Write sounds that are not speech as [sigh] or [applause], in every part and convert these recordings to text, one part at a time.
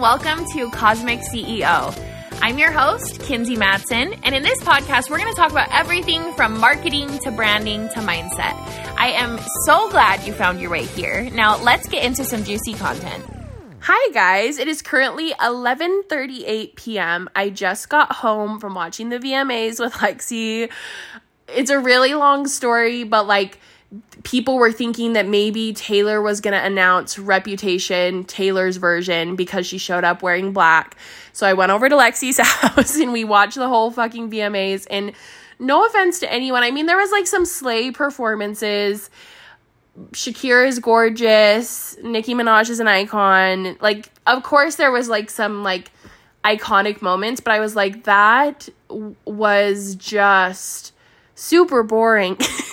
welcome to Cosmic CEO. I'm your host, Kinsey Matson, and in this podcast, we're going to talk about everything from marketing to branding to mindset. I am so glad you found your way here. Now, let's get into some juicy content. Hi guys, it is currently 11:38 p.m. I just got home from watching the VMAs with Lexi. It's a really long story, but like people were thinking that maybe Taylor was going to announce Reputation, Taylor's version, because she showed up wearing black. So I went over to Lexi's [laughs] house and we watched the whole fucking VMAs. And no offense to anyone, I mean, there was like some slay performances. Shakira is gorgeous. Nicki Minaj is an icon. Like, of course, there was like some like iconic moments, but I was like, that was just super boring. [laughs]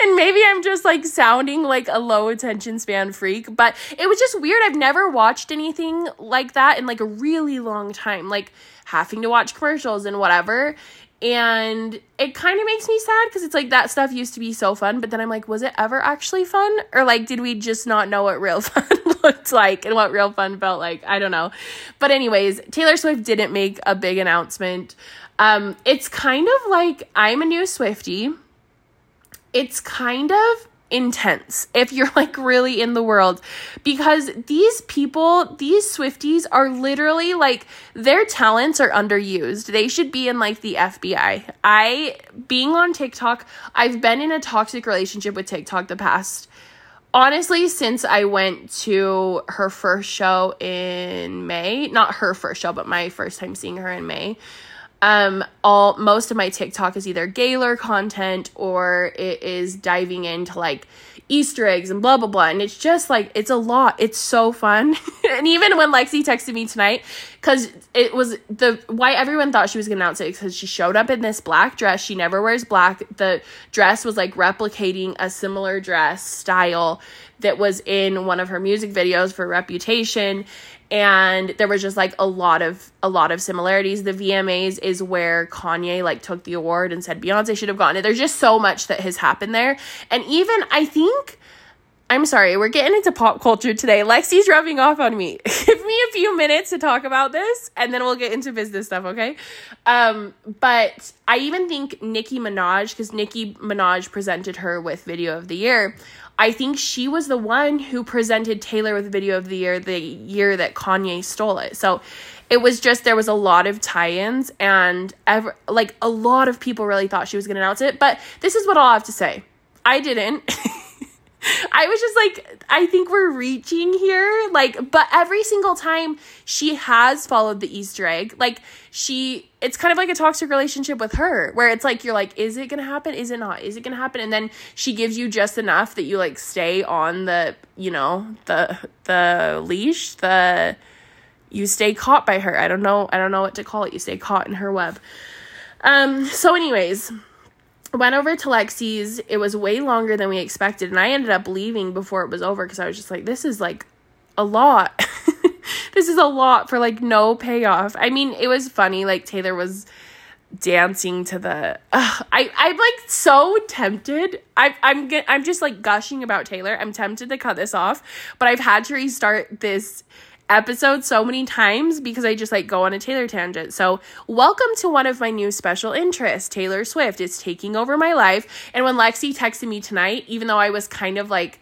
and maybe I'm just like sounding like a low attention span freak, but it was just weird. I've never watched anything like that in like a really long time, like having to watch commercials and whatever. And it kind of makes me sad because it's like that stuff used to be so fun, but then I'm like, was it ever actually fun? Or like, did we just not know what real [laughs] fun looked like and what real fun felt like? I don't know. But, anyways, Taylor Swift didn't make a big announcement. Um, it's kind of like I'm a new Swiftie it's kind of intense if you're like really in the world. Because these people these swifties are literally like their talents are underused. They should be in like the fbi i being on tiktok i've been in a toxic relationship with tiktok the past honestly since i went to her first show in may. Not her first show but my first time seeing her in may um all most of my TikTok is either Gaylor content or it is diving into like Easter eggs and blah blah blah. And it's just like it's a lot. It's so fun. [laughs] and even when Lexi texted me tonight, because it was the why everyone thought she was gonna announce it because she showed up in this black dress. She never wears black. The dress was like replicating a similar dress style that was in one of her music videos for Reputation and there was just like a lot of a lot of similarities. The vmas is where kanye like took the award and said beyonce should have gotten it. There's just so much that has happened there. And even i think i'm sorry we're getting into pop culture today. Lexi's rubbing off on me. [laughs] Give me a few minutes to talk about this and then we'll get into business stuff okay? Um but i even think nicki minaj because nicki minaj presented her with video of the year I think she was the one who presented Taylor with Video of the Year the year that Kanye stole it. So it was just there was a lot of tie-ins and ever like a lot of people really thought she was going to announce it, but this is what I'll have to say. I didn't. [laughs] I was just like, I think we're reaching here. Like, but every single time she has followed the Easter egg, like, she, it's kind of like a toxic relationship with her, where it's like, you're like, is it gonna happen? Is it not? Is it gonna happen? And then she gives you just enough that you like stay on the, you know, the, the leash, the, you stay caught by her. I don't know. I don't know what to call it. You stay caught in her web. Um, so, anyways, went over to Lexi's. It was way longer than we expected, and I ended up leaving before it was over because I was just like, this is like a lot. [laughs] this is a lot for like no payoff. I mean, it was funny. Like Taylor was dancing to the. I I'm like so tempted. I I'm I'm just like gushing about Taylor. I'm tempted to cut this off, but I've had to restart this episode so many times because I just like go on a Taylor tangent. So, welcome to one of my new special interests, Taylor Swift. It's taking over my life. And when Lexi texted me tonight, even though I was kind of like,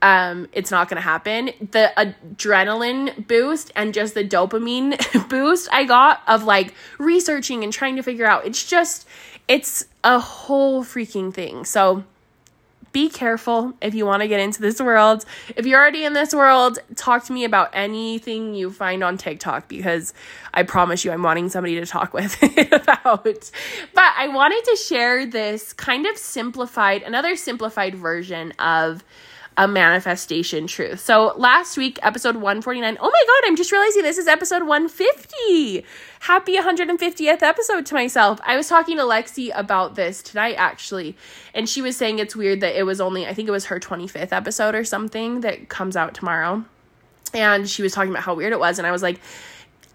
um, it's not gonna happen, the adrenaline boost and just the dopamine [laughs] boost I got of like researching and trying to figure out, it's just, it's a whole freaking thing. So, be careful if you want to get into this world. If you're already in this world, talk to me about anything you find on TikTok because I promise you I'm wanting somebody to talk with [laughs] about. But I wanted to share this kind of simplified, another simplified version of a manifestation truth. So last week, episode 149. Oh my God, I'm just realizing this is episode 150. Happy 150th episode to myself. I was talking to Lexi about this tonight, actually, and she was saying it's weird that it was only, I think it was her 25th episode or something that comes out tomorrow. And she was talking about how weird it was. And I was like,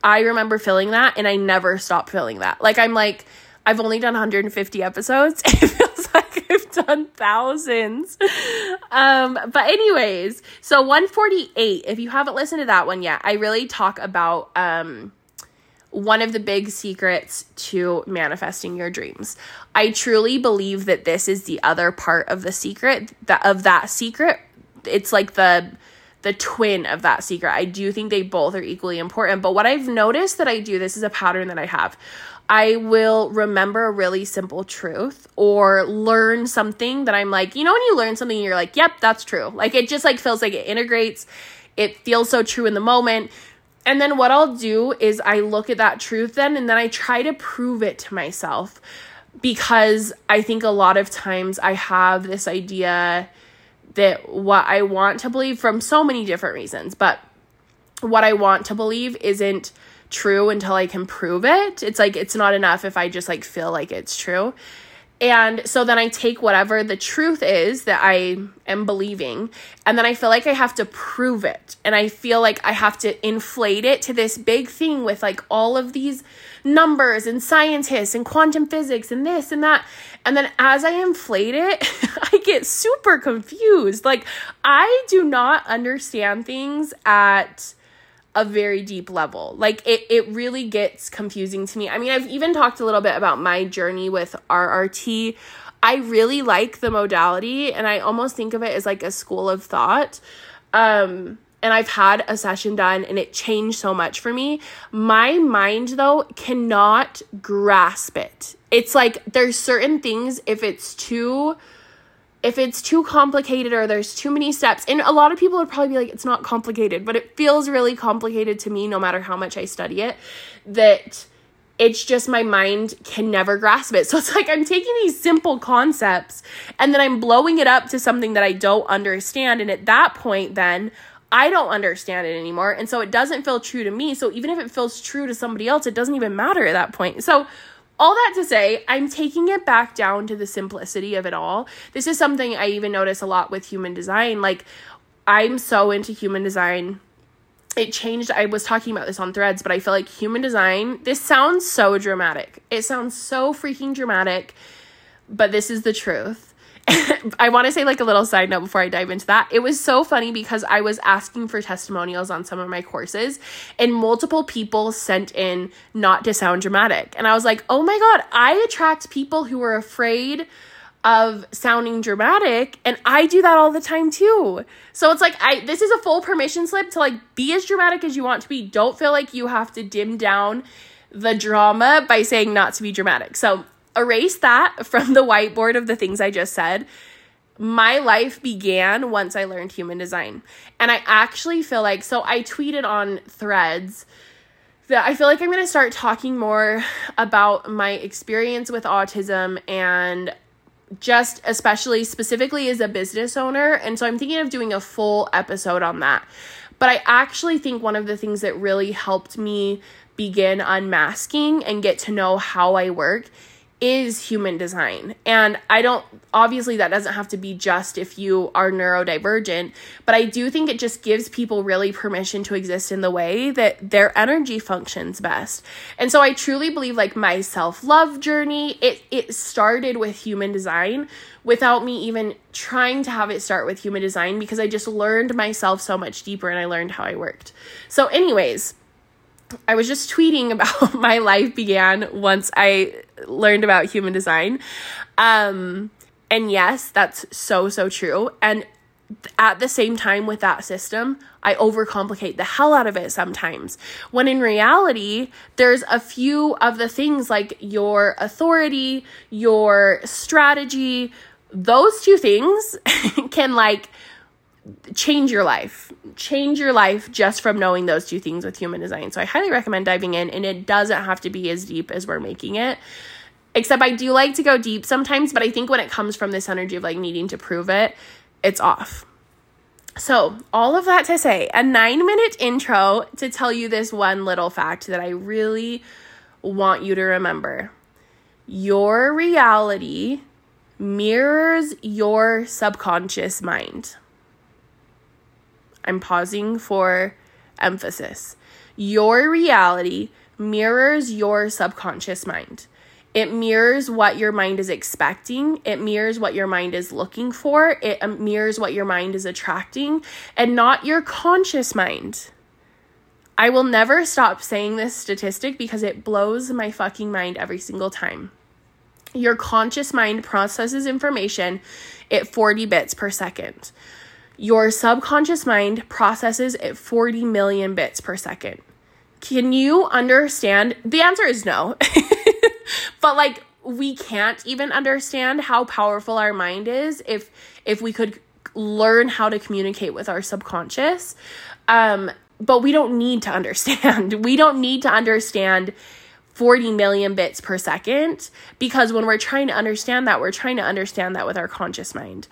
I remember feeling that, and I never stopped feeling that. Like, I'm like, I've only done 150 episodes. [laughs] Like [laughs] I've done thousands. Um, but anyways, so 148, if you haven't listened to that one yet, I really talk about um one of the big secrets to manifesting your dreams. I truly believe that this is the other part of the secret that of that secret. It's like the the twin of that secret. I do think they both are equally important. But what I've noticed that I do, this is a pattern that I have. I will remember a really simple truth or learn something that I'm like, you know, when you learn something, you're like, yep, that's true. Like it just like feels like it integrates. It feels so true in the moment. And then what I'll do is I look at that truth then and then I try to prove it to myself because I think a lot of times I have this idea that what I want to believe from so many different reasons, but what I want to believe isn't true until I can prove it. It's like it's not enough if I just like feel like it's true. And so then I take whatever the truth is that I am believing, and then I feel like I have to prove it. And I feel like I have to inflate it to this big thing with like all of these numbers and scientists and quantum physics and this and that. And then as I inflate it, [laughs] I get super confused. Like, I do not understand things at a very deep level. Like it it really gets confusing to me. I mean, I've even talked a little bit about my journey with RRT. I really like the modality and I almost think of it as like a school of thought. Um and I've had a session done and it changed so much for me. My mind though cannot grasp it. It's like there's certain things if it's too if it's too complicated or there's too many steps, and a lot of people would probably be like, it's not complicated, but it feels really complicated to me no matter how much I study it, that it's just my mind can never grasp it. [laughs] So it's like I'm taking these simple concepts and then I'm blowing it up to something that I don't understand. And at that point, then I don't understand it anymore. And so it doesn't feel true to me. So even if it feels true to somebody else, it doesn't even matter at that point. So all that to say, I'm taking it back down to the simplicity of it all. This is something I even notice a lot with human design. Like, I'm so into human design. It changed. I was talking about this on threads, but I feel like human design, this sounds so dramatic. It sounds so freaking dramatic, but this is the truth [laughs] I want to say like a little side note before I dive into that. It was so funny because I was asking for testimonials on some of my courses and multiple people sent in not to sound dramatic. And I was like, "Oh my god, I attract people who are afraid of sounding dramatic and I do that all the time too. So it's like I this is a full permission slip to like be as dramatic as you want to be. Don't feel like you have to dim down the drama by saying not to be dramatic. So erase that [laughs] from the whiteboard of the things I just said. My life began once I learned human design. And I actually feel like, so I tweeted on threads that I feel like I'm going to start talking more about my experience with autism and just especially specifically as a business owner. And so I'm thinking of doing a full episode on that. But I actually think one of the things that really helped me begin unmasking and get to know how I work is human design. And I don't, obviously, that doesn't have to be just if you are neurodivergent, but I do think it just gives people really permission to exist in the way that their energy functions best. And so I truly believe like my self love journey, it, it started with human design without me even trying to have it start with human design because I just learned myself so much deeper and I learned how I worked. So, anyways, I was just tweeting about [laughs] my life began once I learned about human design. Um, and yes, that's so, so true. And at the same time, with that system, I overcomplicate the hell out of it sometimes. When in reality, there's a few of the things like your authority, your strategy, those two things [laughs] can like change your life. Change your life just from knowing those two things with human design. So I highly recommend diving in, and it doesn't have to be as deep as we're making it. Except I do like to go deep sometimes, but I think when it comes from this energy of like needing to prove it, it's off. So, all of that to say, a nine minute intro to tell you this one little fact that I really want you to remember. Your reality mirrors your subconscious mind. I'm pausing for emphasis. Your reality mirrors your subconscious mind. It mirrors what your mind is expecting. It mirrors what your mind is looking for. It um, mirrors what your mind is attracting and not your conscious mind. I will never stop saying this statistic because it blows my fucking mind every single time. Your conscious mind processes information at 40 bits per second. Your subconscious mind processes at 40 million bits per second. Can you understand? The answer is no. [laughs] but like we can't even understand how powerful our mind is if if we could learn how to communicate with our subconscious. Um but we don't need to understand. [laughs] We don't need to understand 40 million bits per second because when we're trying to understand that, we're trying to understand that with our conscious mind.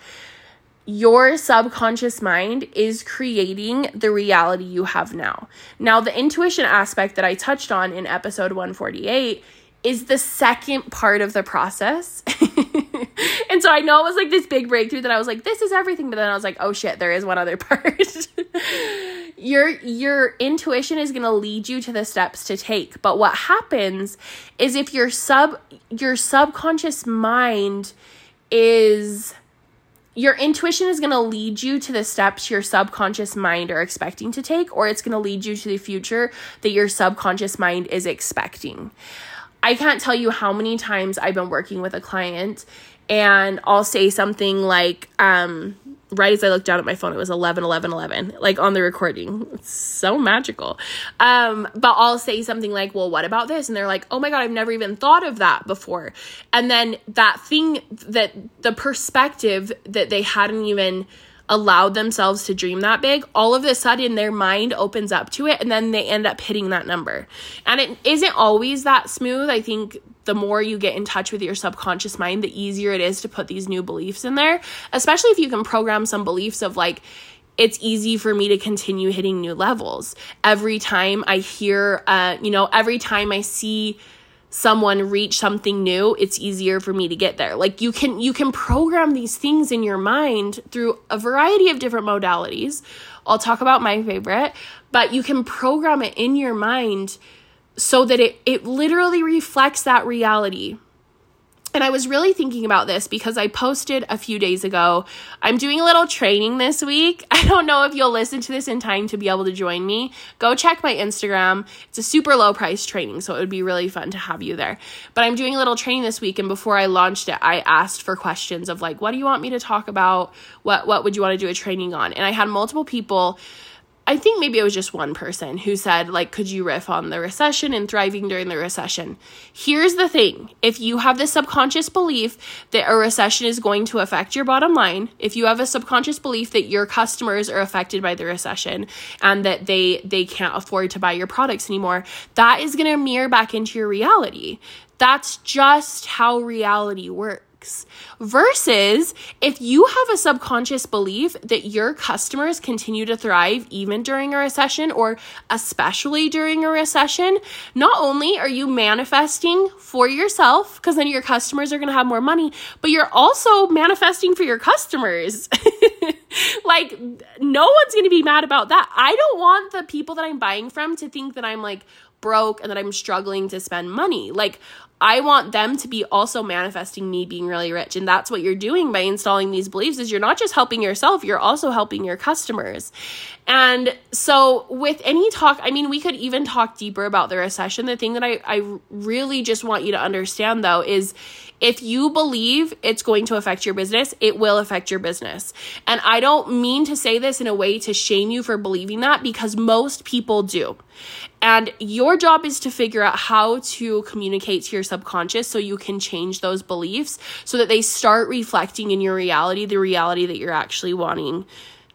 Your subconscious mind is creating the reality you have now. Now, the intuition aspect that I touched on in episode 148 is the second part of the process. [laughs] and so I know it was like this big breakthrough that I was like, this is everything. But then I was like, oh shit, there is one other [laughs] part your your intuition is going to lead you to the steps to take but what happens is if your sub your subconscious mind is your intuition is going to lead you to the steps your subconscious mind are expecting to take or it's going to lead you to the future that your subconscious mind is expecting. I can't tell you how many times i've been working with a client and i'll say something like um right as I looked down at my phone, it was 11, 11, 11, like on the recording. It's so magical. Um, but I'll say something like, well, what about this? And they're like, oh my God, I've never even thought of that before. And then that thing that the perspective that they hadn't even allowed themselves to dream that big, all of a sudden their mind opens up to it and then they end up hitting that number. And it isn't always that smooth. I think the more you get in touch with your subconscious mind, the easier it is to put these new beliefs in there, especially if you can program some beliefs of like, it's easy for me to continue hitting new levels. Every time I hear, uh, you know, every time I see someone reach something new, it's easier for me to get there. Like you can you can program these things in your mind through a variety of different modalities. I'll talk about my favorite, but you can program it in your mind so that it it literally reflects that reality. And I was really thinking about this because I posted a few days ago. I'm doing a little training this week. [laughs] I don't know if you'll listen to this in time to be able to join me. Go check my Instagram. It's a super low price training, so it would be really fun to have you there. But I'm doing a little training this week and before I launched it, I asked for questions of like, what do you want me to talk about? What what would you want to do a training on? And I had multiple people I think maybe it was just one person who said, like, could you riff on the recession and thriving during the recession? Here's the thing if you have this subconscious belief that a recession is going to affect your bottom line, if you have a subconscious belief that your customers are affected by the recession and that they they can't afford to buy your products anymore, that is to mirror back into your reality. That's just how reality works Versus if you have a subconscious belief that your customers continue to thrive even during a recession or especially during a recession, not only are you manifesting for yourself, because then your customers are going to have more money, but you're also manifesting for your customers. [laughs] like, no one's going to be mad about that. I don't want the people that I'm buying from to think that I'm like, broke and that I'm struggling to spend money. Like, I want them to be also manifesting me being really rich. And that's what you're doing by installing these beliefs is you're not just helping yourself, you're also helping your customers. And so with any talk, I mean, we could even talk deeper about the recession. The thing that I, I really just want you to understand though is if you believe it's going to affect your business, it will affect your business. And I don't mean to say this in a way to shame you for believing that because most people do. And your job is to figure out how to communicate to your subconscious so you can change those beliefs so that they start reflecting in your reality, the reality that you're actually wanting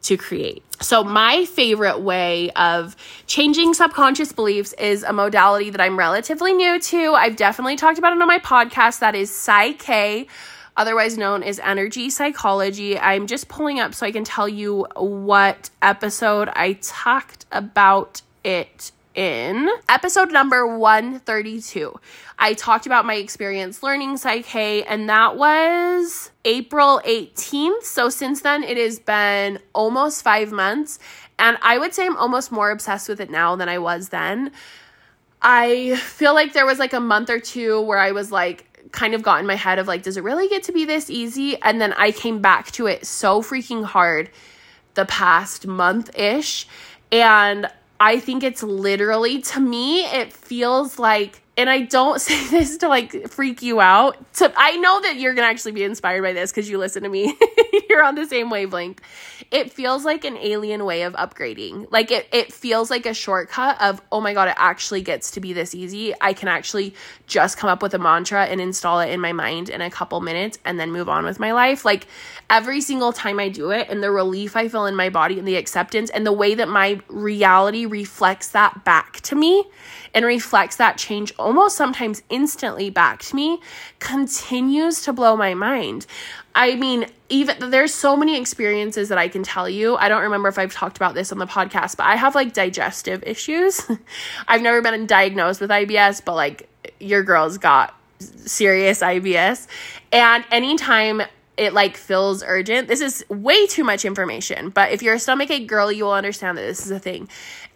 to create. So, my favorite way of changing subconscious beliefs is a modality that I'm relatively new to. I've definitely talked about it on my podcast. That is PSYCH-K, otherwise known as energy psychology. I'm just pulling up so I can tell you what episode I talked about it in episode number 132. I talked about my experience learning Psych-K, and that was April 18th. So since then, it has been almost five months. And I would say I'm almost more obsessed with it now than I was then. I feel like there was like a month or two where I was like kind of got in my head of like, does it really get to be this easy? And then I came back to it so freaking hard the past month ish. And I think it's literally, to me, it feels like and I don't [laughs] say this to like freak you out. I know that you're gonna actually be inspired by this because you listen to me. [laughs] you're on the same wavelength. It feels like an alien way of upgrading. Like it it feels like a shortcut of, oh my god, it actually gets to be this easy. I can actually just come up with a mantra and install it in my mind in a couple minutes and then move on with my life. Like every single time I do it and the relief I feel in my body and the acceptance and the way that my reality reflects that back to me and reflects that change almost sometimes instantly back to me continues to blow my mind. I mean, even there's so many experiences that I can tell you. I don't remember if I've talked about this on the podcast, but I have like digestive issues. [laughs] I've never been diagnosed with IBS, but like your girl's got serious IBS. And anytime it like feels urgent. This is way too much information, but if you're a stomach ache girl, you will understand that this is a thing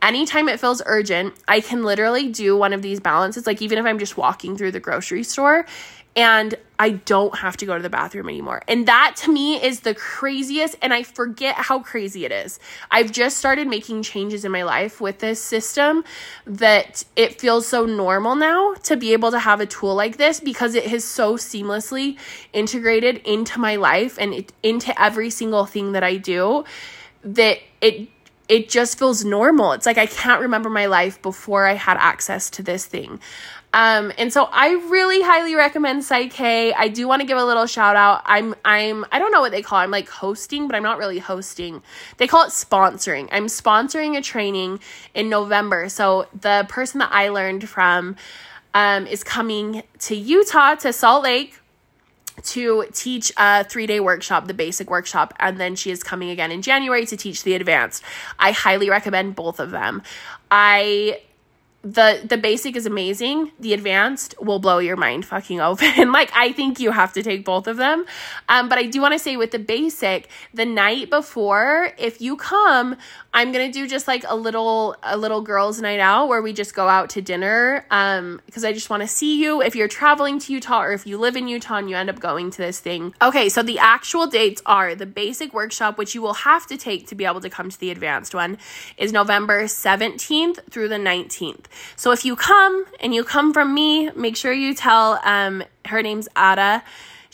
anytime it feels urgent, I can literally do one of these balances, like even if I'm just walking through the grocery store and I don't have to go to the bathroom anymore. And that to me is the craziest, and I forget how crazy it is. I've just started making changes in my life with this system that it feels so normal now to be able to have a tool like this because it has so seamlessly integrated into my life and it, into every single thing that I do that it it just feels normal. It's like I can't remember my life before I had access to this thing. Um, and so I really highly recommend PSYCH-K. I do want to give a little shout out. I'm I'm I don't know what they call it. I'm like hosting, but I'm not really hosting. They call it sponsoring. I'm sponsoring a training in November. So the person that I learned from um, is coming to Utah to Salt Lake to teach a three day workshop, the basic workshop, and then she is coming again in January to teach the advanced. I highly recommend both of them. I the the basic is amazing. The advanced will blow your mind fucking [laughs] open. Like i think you have to take both of them. Um, but i do want to say with the basic the night before if you come i'm gonna do just like a little a little girls night out where we just go out to dinner um because i just want to see you. If you're traveling to utah or if you live in utah and you end up going to this thing. Okay so the actual dates are the basic workshop which you will have to take to be able to come to the advanced one is november 17th through the 19th so if you come and you come from me, make sure you tell um her name's Ada.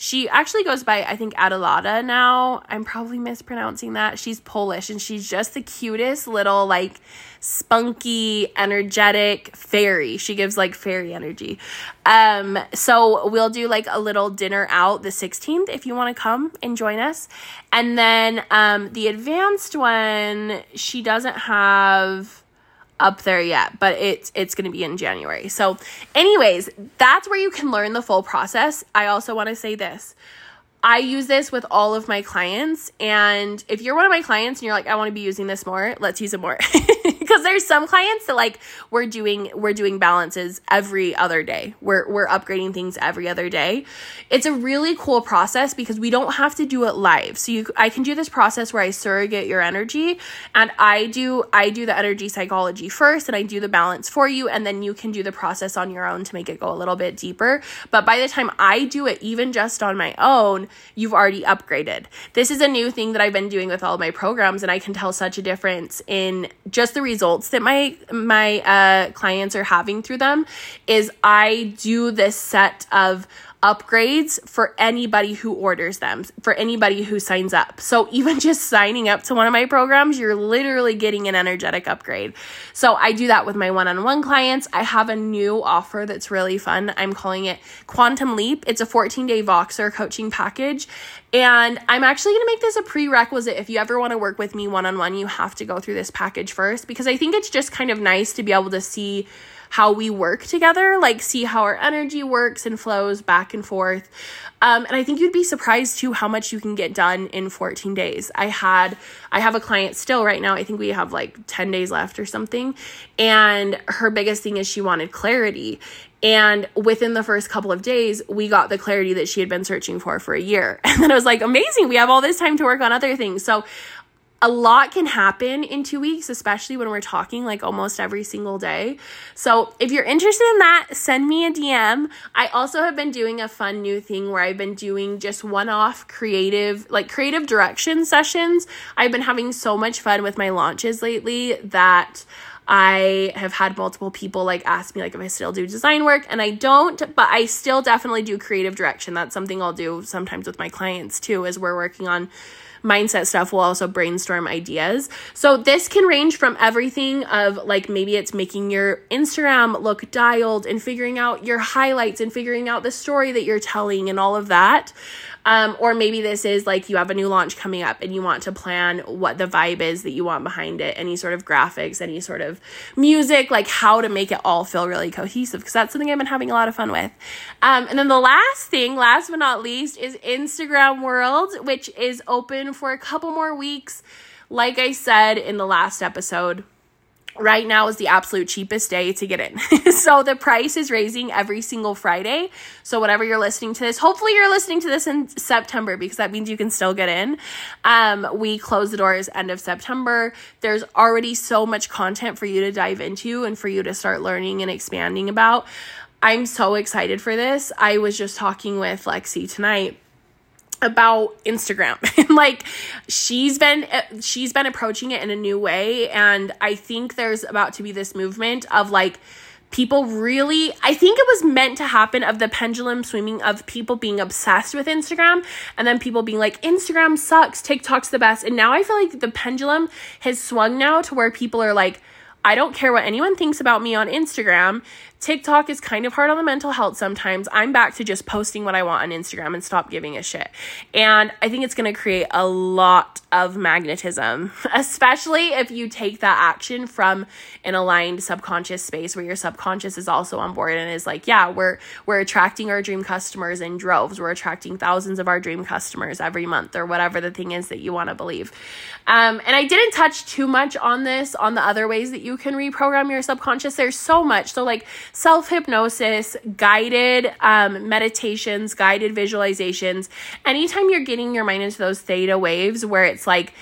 She actually goes by, I think, Adelada now. I'm probably mispronouncing that. She's Polish and she's just the cutest little, like, spunky, energetic fairy. She gives, like, fairy energy. Um, so we'll do, like, a little dinner out the 16th if you want to come and join us. And then um, the advanced one, she doesn't have up there yet, but it's it's going to be in January. So, anyways, that's where you can learn the full process. I also want to say this. I use this with all of my clients. And if you're one of my clients and you're like, I want to be using this more, let's use it more. [laughs] [laughs] Because there's some clients that like we're doing we're doing balances every other day. We're we're upgrading things every other day. It's a really cool process because we don't have to do it live. So you I can do this process where I surrogate your energy and I do I do the energy psychology first and I do the balance for you and then you can do the process on your own to make it go a little bit deeper. But by the time I do it even just on my own, you've already upgraded. This is a new thing that I've been doing with all my programs, and I can tell such a difference in just the results that my my uh, clients are having through them. Is I do this set of upgrades for anybody who orders them, for anybody who signs up. So even [laughs] just signing up to one of my programs, you're literally getting an energetic upgrade. So I do that with my one-on-one clients. I have a new offer that's really fun. I'm calling it Quantum Leap. It's a 14-day Voxer coaching package. And I'm actually going to make this a prerequisite. If you ever want to work with me one on one, you have to go through this package first because I think it's just kind of nice to be able to see how we work together, like see how our energy works and flows back and forth. Um, and I think you'd be surprised too how much you can get done in 14 days. I had, I have a client still right now. I think we have like 10 days left or something. And her biggest thing is she wanted clarity. And within the first couple of days, we got the clarity that she had been searching for for a year. [laughs] And then I was like, amazing. We have all this time to work on other things. So a lot can happen in two weeks, especially when we're talking like almost every single day. So, if you're interested in that, send me a DM. I also have been doing a fun new thing where I've been doing just one off creative, like creative direction sessions. I've been having so much fun with my launches lately that I have had multiple people like ask me like if I still do design work and I don't, but I still definitely do creative direction. That's something I'll do sometimes with my clients too as we're working on mindset stuff will also brainstorm ideas. So this can range from everything of like maybe it's making your Instagram look dialed and figuring out your highlights and figuring out the story that you're telling and all of that. Um, or maybe this is like you have a new launch coming up and you want to plan what the vibe is that you want behind it, any sort of graphics, any sort of music, like how to make it all feel really cohesive, because that's something I've been having a lot of fun with. Um, and then the last thing, last but not least, is Instagram World, which is open for a couple more weeks. Like I said in the last episode, right now is the absolute cheapest day to get in. [laughs] so the price is raising every single Friday. So whatever you're listening to this, hopefully you're listening to this in September because that means you can still get in. Um, we close the doors end of September. There's already so much content for you to dive into and for you to start learning and expanding about. I'm so excited for this. I was just talking with Lexi tonight about Instagram. [laughs] like she's been uh, she's been approaching it in a new way and I think there's about to be this movement of like people really I think it was meant to happen of the pendulum swinging of people being obsessed with Instagram and then people being like Instagram sucks, TikTok's the best. And now I feel like the pendulum has swung now to where people are like I don't care what anyone thinks about me on Instagram. TikTok is kind of hard on the mental health sometimes. I'm back to just posting what I want on Instagram and stop giving a shit. And I think it's going to create a lot of magnetism, [laughs] especially if you take that action from an aligned subconscious space where your subconscious is also on board and is like, yeah, we're we're attracting our dream customers in droves. We're attracting thousands of our dream customers every month or whatever the thing is that you want to believe. Um, and I didn't touch too much on this on the other ways that you can reprogram your subconscious. There's so much. So like self hypnosis, guided um, meditations, guided visualizations. Anytime you're getting your mind into those theta waves where it's like,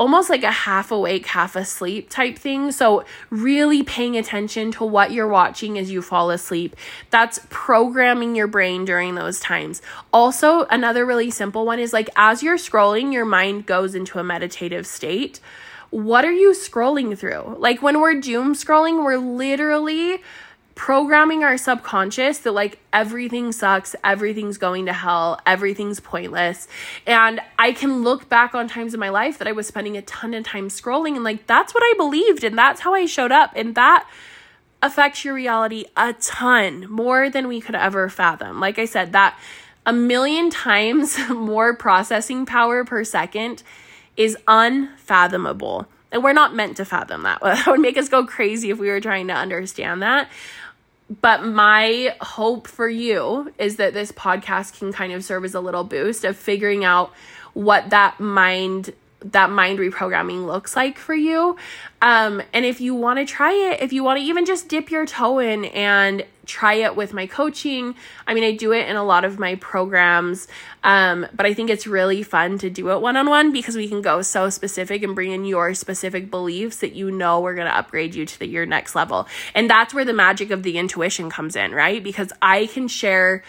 almost like a half awake, half asleep type thing. So, really paying attention to what you're watching as you fall asleep. That's programming your brain during those times. Also, another really simple one is like as you're scrolling, your mind goes into a meditative state. What are you scrolling through? Like when we're doom scrolling, we're literally programming our subconscious that like everything sucks, everything's going to hell, everything's pointless. And I can look back on times in my life that I was spending a ton of time scrolling and like that's what I believed and that's how I showed up and that affects your reality a ton more than we could ever fathom. Like I said, that a million times [laughs] more processing power per second is unfathomable. And we're not meant to fathom that. [laughs] That would make us go crazy if we were trying to understand that but my hope for you is that this podcast can kind of serve as a little boost of figuring out what that mind that mind reprogramming looks like for you. Um, and if you want to try it, if you want to even just dip your toe in and try it with my coaching, I mean, I do it in a lot of my programs, um, but I think it's really fun to do it one on one because we can go so specific and bring in your specific beliefs that you know we're going to upgrade you to the, your next level. And that's where the magic of the intuition comes in, right? Because I can share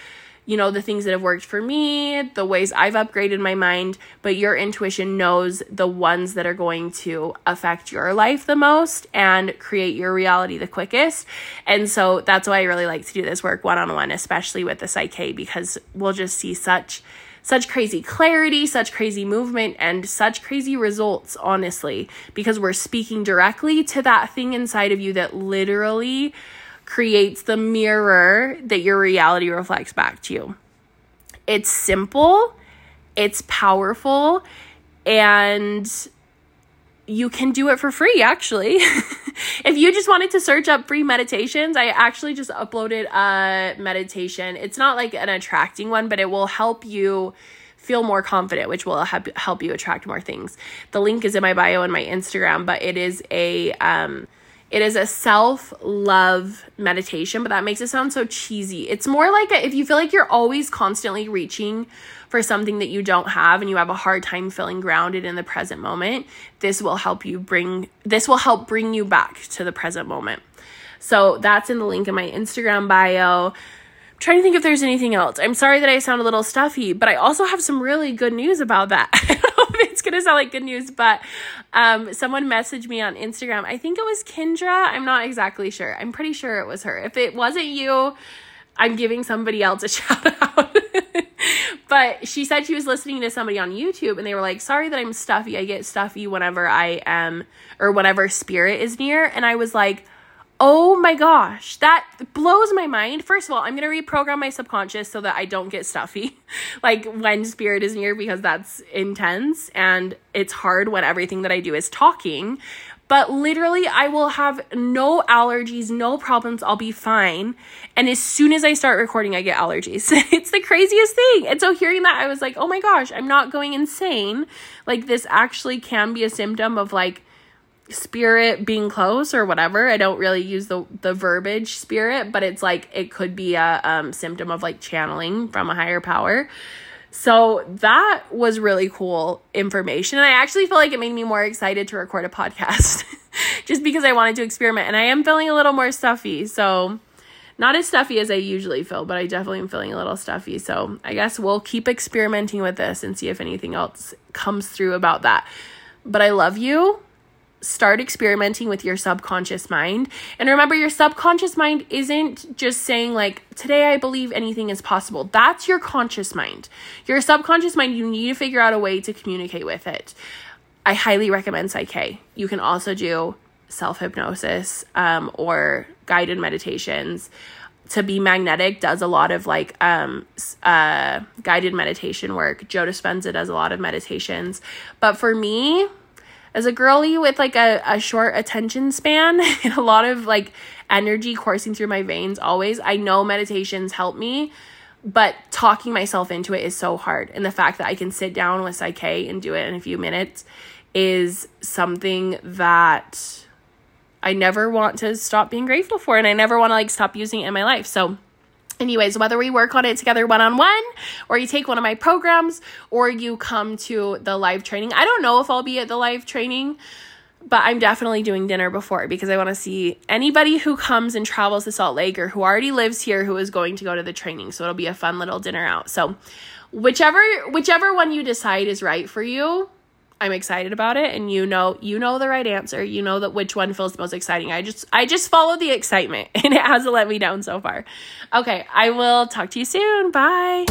you know, the things that have worked for me, the ways I've upgraded my mind, but your intuition knows the ones that are going to affect your life the most and create your reality the quickest. And so that's why I really like to do this work one on one, especially with the PSYCH-K, because we'll just see such such crazy clarity, such crazy movement, and such crazy results, honestly, because we're speaking directly to that thing inside of you that literally creates the mirror that your reality reflects back to you. It's simple, it's powerful, and you can do it for free actually. [laughs] if you just wanted to search up free meditations, I actually just uploaded a meditation. It's not like an attracting one, but it will help you feel more confident, which will help help you attract more things. The link is in my bio and my Instagram, but it is a um It is a self love meditation, but that makes it sound so cheesy. It's more like a, if you feel like you're always constantly reaching for something that you don't have and you have a hard time feeling grounded in the present moment, this will help you bring this will help bring you back to the present moment. So that's in the link in my Instagram bio. I'm trying to think if there's anything else. I'm sorry that I sound a little stuffy, but I also have some really good news about that. [laughs] [laughs] It's gonna sound like good news, but um, someone messaged me on Instagram. I think it was Kendra. I'm not exactly sure. I'm pretty sure it was her. If it wasn't you, I'm giving somebody else a [laughs] shout out. but she said she was listening to somebody on YouTube and they were like, sorry that I'm stuffy. I get stuffy whenever I am, or whenever spirit is near. And I was like, Oh my gosh, that blows my mind. First of all, I'm going to reprogram my subconscious so that I don't get stuffy [laughs] like when spirit is near because that's intense and it's hard when everything that I do is talking. But literally, I will have no allergies, no problems. I'll be fine. And as soon as I start recording, I get allergies. [laughs] it's the craziest thing. And so, hearing that, I was like, oh my gosh, I'm not going insane. Like, this actually can be a symptom of like, spirit being close or whatever. I don't really use the the verbiage spirit, but it's like it could be a um, symptom of like channeling from a higher power. So that was really cool information. And I actually feel like it made me more excited to record a podcast [laughs] just because I wanted to experiment. And I am feeling a little more stuffy. So not as stuffy as I usually feel, but I definitely am feeling a little stuffy. So I guess we'll keep experimenting with this and see if anything else comes through about that. But I love you start experimenting with your subconscious mind. And remember, your subconscious mind isn't just saying, like, today I believe anything is possible. That's your conscious mind. Your subconscious mind, you need to figure out a way to communicate with it. I highly recommend PSYCH-K. You can also do self hypnosis um, or guided meditations. To be magnetic does a lot of like um, uh, guided meditation work. Joe Dispenza does a lot of meditations. But for me, as a girly with like a, a short attention span [laughs] and a lot of like energy coursing through my veins always, I know meditations help me, but talking myself into it is so hard. And the fact that I can sit down with PSYCH-K and do it in a few minutes is something that I never want to stop being grateful for and I never want to like stop using it in my life. So Anyways, whether we work on it together one on one, or you take one of my programs, or you come to the live training. I don't know if I'll be at the live training, but I'm definitely doing dinner before because I want to see anybody who comes and travels to Salt Lake or who already lives here who is going to go to the training. So it'll be a fun little dinner out. So whichever whichever one you decide is right for you, I'm excited about it and you know you know the right answer. You know that which one feels the most exciting. I just I just follow the excitement [laughs] and it hasn't let me down so far. Okay, I will talk to you soon. Bye.